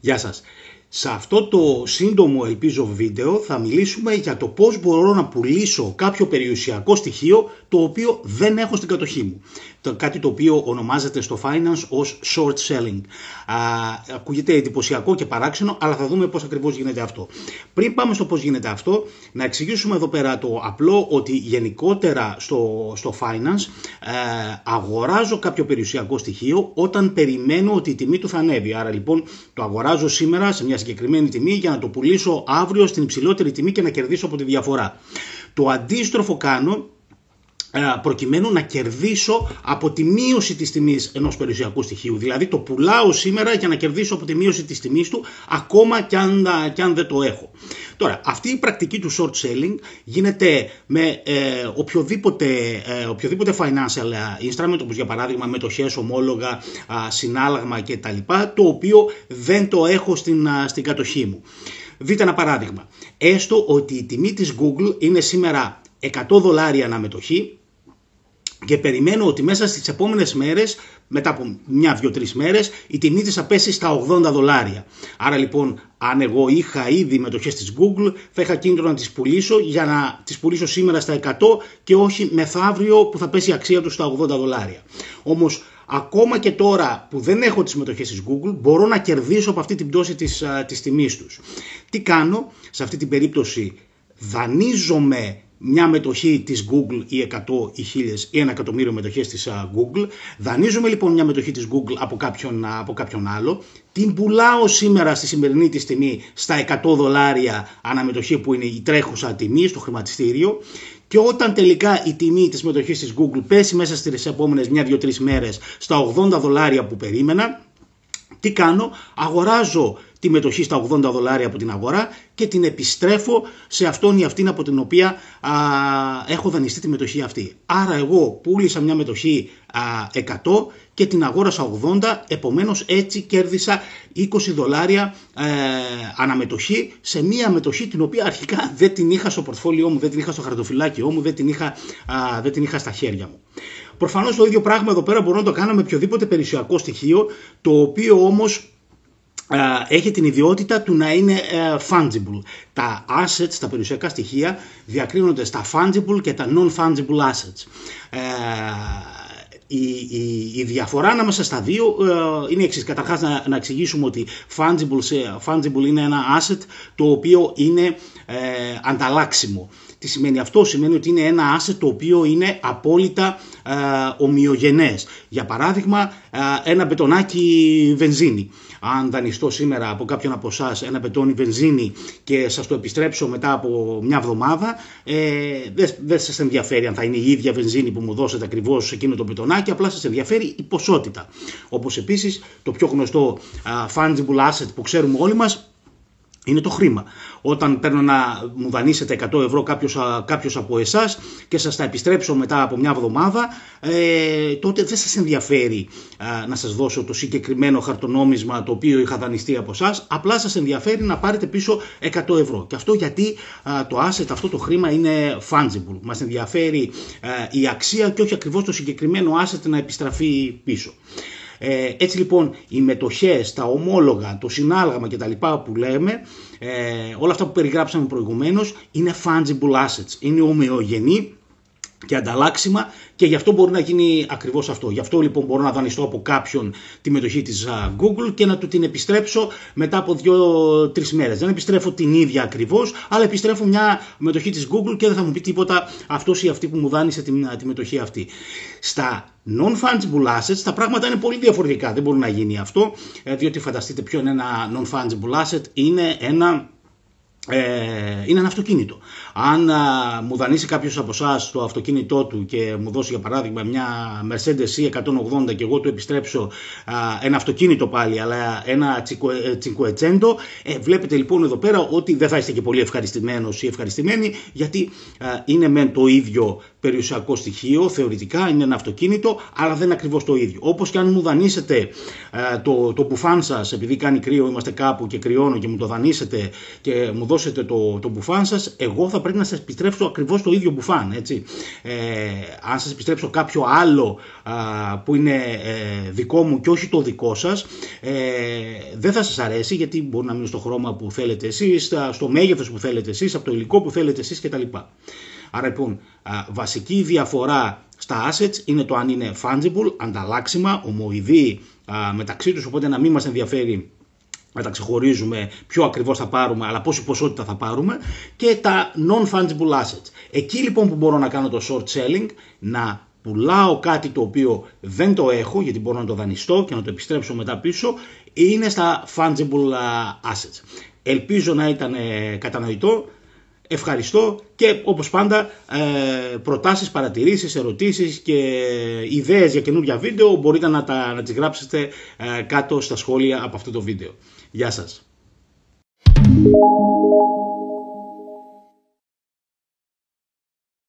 Γεια σας. Σε αυτό το σύντομο ελπίζω βίντεο θα μιλήσουμε για το πώς μπορώ να πουλήσω κάποιο περιουσιακό στοιχείο το οποίο δεν έχω στην κατοχή μου. Το, κάτι το οποίο ονομάζεται στο finance ως short selling. Α, ακούγεται εντυπωσιακό και παράξενο, αλλά θα δούμε πώς ακριβώς γίνεται αυτό. Πριν πάμε στο πώς γίνεται αυτό, να εξηγήσουμε εδώ πέρα το απλό ότι γενικότερα στο, στο finance ε, αγοράζω κάποιο περιουσιακό στοιχείο όταν περιμένω ότι η τιμή του θα ανέβει. Άρα λοιπόν το αγοράζω σήμερα σε μια συγκεκριμένη τιμή για να το πουλήσω αύριο στην υψηλότερη τιμή και να κερδίσω από τη διαφορά. Το αντίστροφο κάνω ε, προκειμένου να κερδίσω από τη μείωση της τιμής ενός περιουσιακού στοιχείου. Δηλαδή το πουλάω σήμερα για να κερδίσω από τη μείωση της τιμής του ακόμα και αν, και αν δεν το έχω. Τώρα, αυτή η πρακτική του short selling γίνεται με ε, οποιοδήποτε, ε, οποιοδήποτε financial instrument, όπως για παράδειγμα μετοχές, ομόλογα, συνάλλαγμα κτλ, το οποίο δεν το έχω στην, στην κατοχή μου. Δείτε ένα παράδειγμα. Έστω ότι η τιμή της Google είναι σήμερα 100 δολάρια αναμετοχή και περιμένω ότι μέσα στις επόμενες μέρες, μετά από μια, δύο, τρεις μέρες, η τιμή της θα πέσει στα 80 δολάρια. Άρα λοιπόν, αν εγώ είχα ήδη μετοχές της Google, θα είχα κίνητρο να τις πουλήσω για να τις πουλήσω σήμερα στα 100 και όχι μεθαύριο που θα πέσει η αξία του στα 80 δολάρια. Όμως, ακόμα και τώρα που δεν έχω τις μετοχές της Google, μπορώ να κερδίσω από αυτή την πτώση της, της τιμής τους. Τι κάνω, σε αυτή την περίπτωση δανείζομαι μια μετοχή της Google ή 100 ή 1000 ή ένα εκατομμύριο μετοχές της Google. Δανείζουμε λοιπόν μια μετοχή της Google από κάποιον, από κάποιον άλλο. Την πουλάω σήμερα στη σημερινή της τιμή στα 100 δολάρια αναμετοχή που είναι η τρέχουσα τιμή στο χρηματιστήριο. Και όταν τελικά η τιμή της μετοχής της Google πέσει μέσα στις επόμενες μια, δύο, τρεις μέρες στα 80 δολάρια που περίμενα, τι κάνω, αγοράζω τη μετοχή στα 80 δολάρια από την αγορά και την επιστρέφω σε αυτόν ή αυτήν από την οποία α, έχω δανειστεί τη μετοχή αυτή. Άρα εγώ πούλησα μια μετοχή α, 100 και την αγόρασα 80, επομένως έτσι κέρδισα 20 δολάρια ε, αναμετοχή σε μια μετοχή την οποία αρχικά δεν την είχα στο πορτφόλιό μου, δεν την είχα στο χαρτοφυλάκιό μου, δεν την είχα, α, δεν την είχα στα χέρια μου. Προφανώς το ίδιο πράγμα εδώ πέρα μπορώ να το κάνω με οποιοδήποτε περιουσιακό στοιχείο, το οποίο όμως έχει την ιδιότητα του να είναι ε, fungible. Τα assets, τα περιουσιακά στοιχεία διακρίνονται στα fungible και τα non-fungible assets. Ε, η, η, η διαφορά ανάμεσα στα δύο ε, είναι εξής. Καταρχάς να, να εξηγήσουμε ότι fungible, fungible είναι ένα asset το οποίο είναι ανταλλάξιμο. Τι σημαίνει αυτό, σημαίνει ότι είναι ένα asset το οποίο είναι απόλυτα ε, ομοιογενές. Για παράδειγμα, ε, ένα μπετονάκι βενζίνη. Αν δανειστώ σήμερα από κάποιον από εσάς ένα μπετόνι βενζίνη και σας το επιστρέψω μετά από μια εβδομάδα, ε, δεν, δεν σας ενδιαφέρει αν θα είναι η ίδια βενζίνη που μου δώσετε ακριβώς εκείνο το μπετονάκι, απλά σας ενδιαφέρει η ποσότητα. Όπως επίσης το πιο γνωστό uh, fungible asset που ξέρουμε όλοι μας είναι το χρήμα. Όταν παίρνω να μου δανείσετε 100 ευρώ κάποιος, κάποιος από εσάς και σας τα επιστρέψω μετά από μια εβδομάδα, ε, τότε δεν σας ενδιαφέρει να σας δώσω το συγκεκριμένο χαρτονόμισμα το οποίο είχα δανειστεί από εσάς, απλά σας ενδιαφέρει να πάρετε πίσω 100 ευρώ. Και αυτό γιατί το asset, αυτό το χρήμα είναι fungible. Μας ενδιαφέρει η αξία και όχι ακριβώς το συγκεκριμένο asset να επιστραφεί πίσω. Ε, έτσι λοιπόν οι μετοχές, τα ομόλογα, το συνάλλαγμα κτλ. που λέμε, ε, όλα αυτά που περιγράψαμε προηγουμένως είναι fungible assets, είναι ομοιογενή και ανταλλάξιμα και γι' αυτό μπορεί να γίνει ακριβώς αυτό. Γι' αυτό λοιπόν μπορώ να δανειστώ από κάποιον τη μετοχή της Google και να του την επιστρέψω μετά από 2-3 μέρες. Δεν επιστρέφω την ίδια ακριβώς, αλλά επιστρέφω μια μετοχή της Google και δεν θα μου πει τίποτα αυτός ή αυτή που μου δάνεισε τη, τη μετοχή αυτή. Στα non-fungible assets τα πράγματα είναι πολύ διαφορετικά. Δεν μπορεί να γίνει αυτό, ε, διότι φανταστείτε ποιο είναι ένα non-fungible asset. Είναι ένα ε, είναι ένα αυτοκίνητο. Αν μου δανείσει κάποιος από εσάς το αυτοκίνητό του και μου δώσει για παράδειγμα μια Mercedes C180 και εγώ του επιστρέψω ένα αυτοκίνητο πάλι, αλλά ένα Cinquecento, ε, βλέπετε λοιπόν εδώ πέρα ότι δεν θα είστε και πολύ ευχαριστημένος ή ευχαριστημένοι, γιατί είναι μεν το ίδιο περιουσιακό στοιχείο, θεωρητικά είναι ένα αυτοκίνητο, αλλά δεν είναι ακριβώς το ίδιο. Όπως και αν μου δανείσετε ε, το, το μπουφάν σας, επειδή κάνει κρύο, είμαστε κάπου και κρυώνω και μου το δανείσετε και μου δώσετε το, το μπουφάν σας, εγώ θα πρέπει να σας επιστρέψω ακριβώς το ίδιο μπουφάν, έτσι. Ε, αν σας επιστρέψω κάποιο άλλο που είναι ε, δικό μου και όχι το δικό σας, ε, δεν θα σας αρέσει γιατί μπορεί να μείνει στο χρώμα που θέλετε εσείς, στο μέγεθος που θέλετε εσείς, από το υλικό που θέλετε εσείς κτλ. Άρα λοιπόν, βασική διαφορά στα assets είναι το αν είναι fungible, ανταλλάξιμα, ομοειδή μεταξύ τους, οπότε να μην μας ενδιαφέρει να τα ξεχωρίζουμε ποιο ακριβώς θα πάρουμε, αλλά πόση ποσότητα θα πάρουμε και τα non-fungible assets. Εκεί λοιπόν που μπορώ να κάνω το short selling, να πουλάω κάτι το οποίο δεν το έχω, γιατί μπορώ να το δανειστώ και να το επιστρέψω μετά πίσω, είναι στα fungible assets. Ελπίζω να ήταν ε, κατανοητό. Ευχαριστώ και όπως πάντα ε, προτάσεις, παρατηρήσεις, ερωτήσεις και ιδέες για καινούργια βίντεο μπορείτε να, τα, να τις γράψετε ε, κάτω στα σχόλια από αυτό το βίντεο. Γεια σας.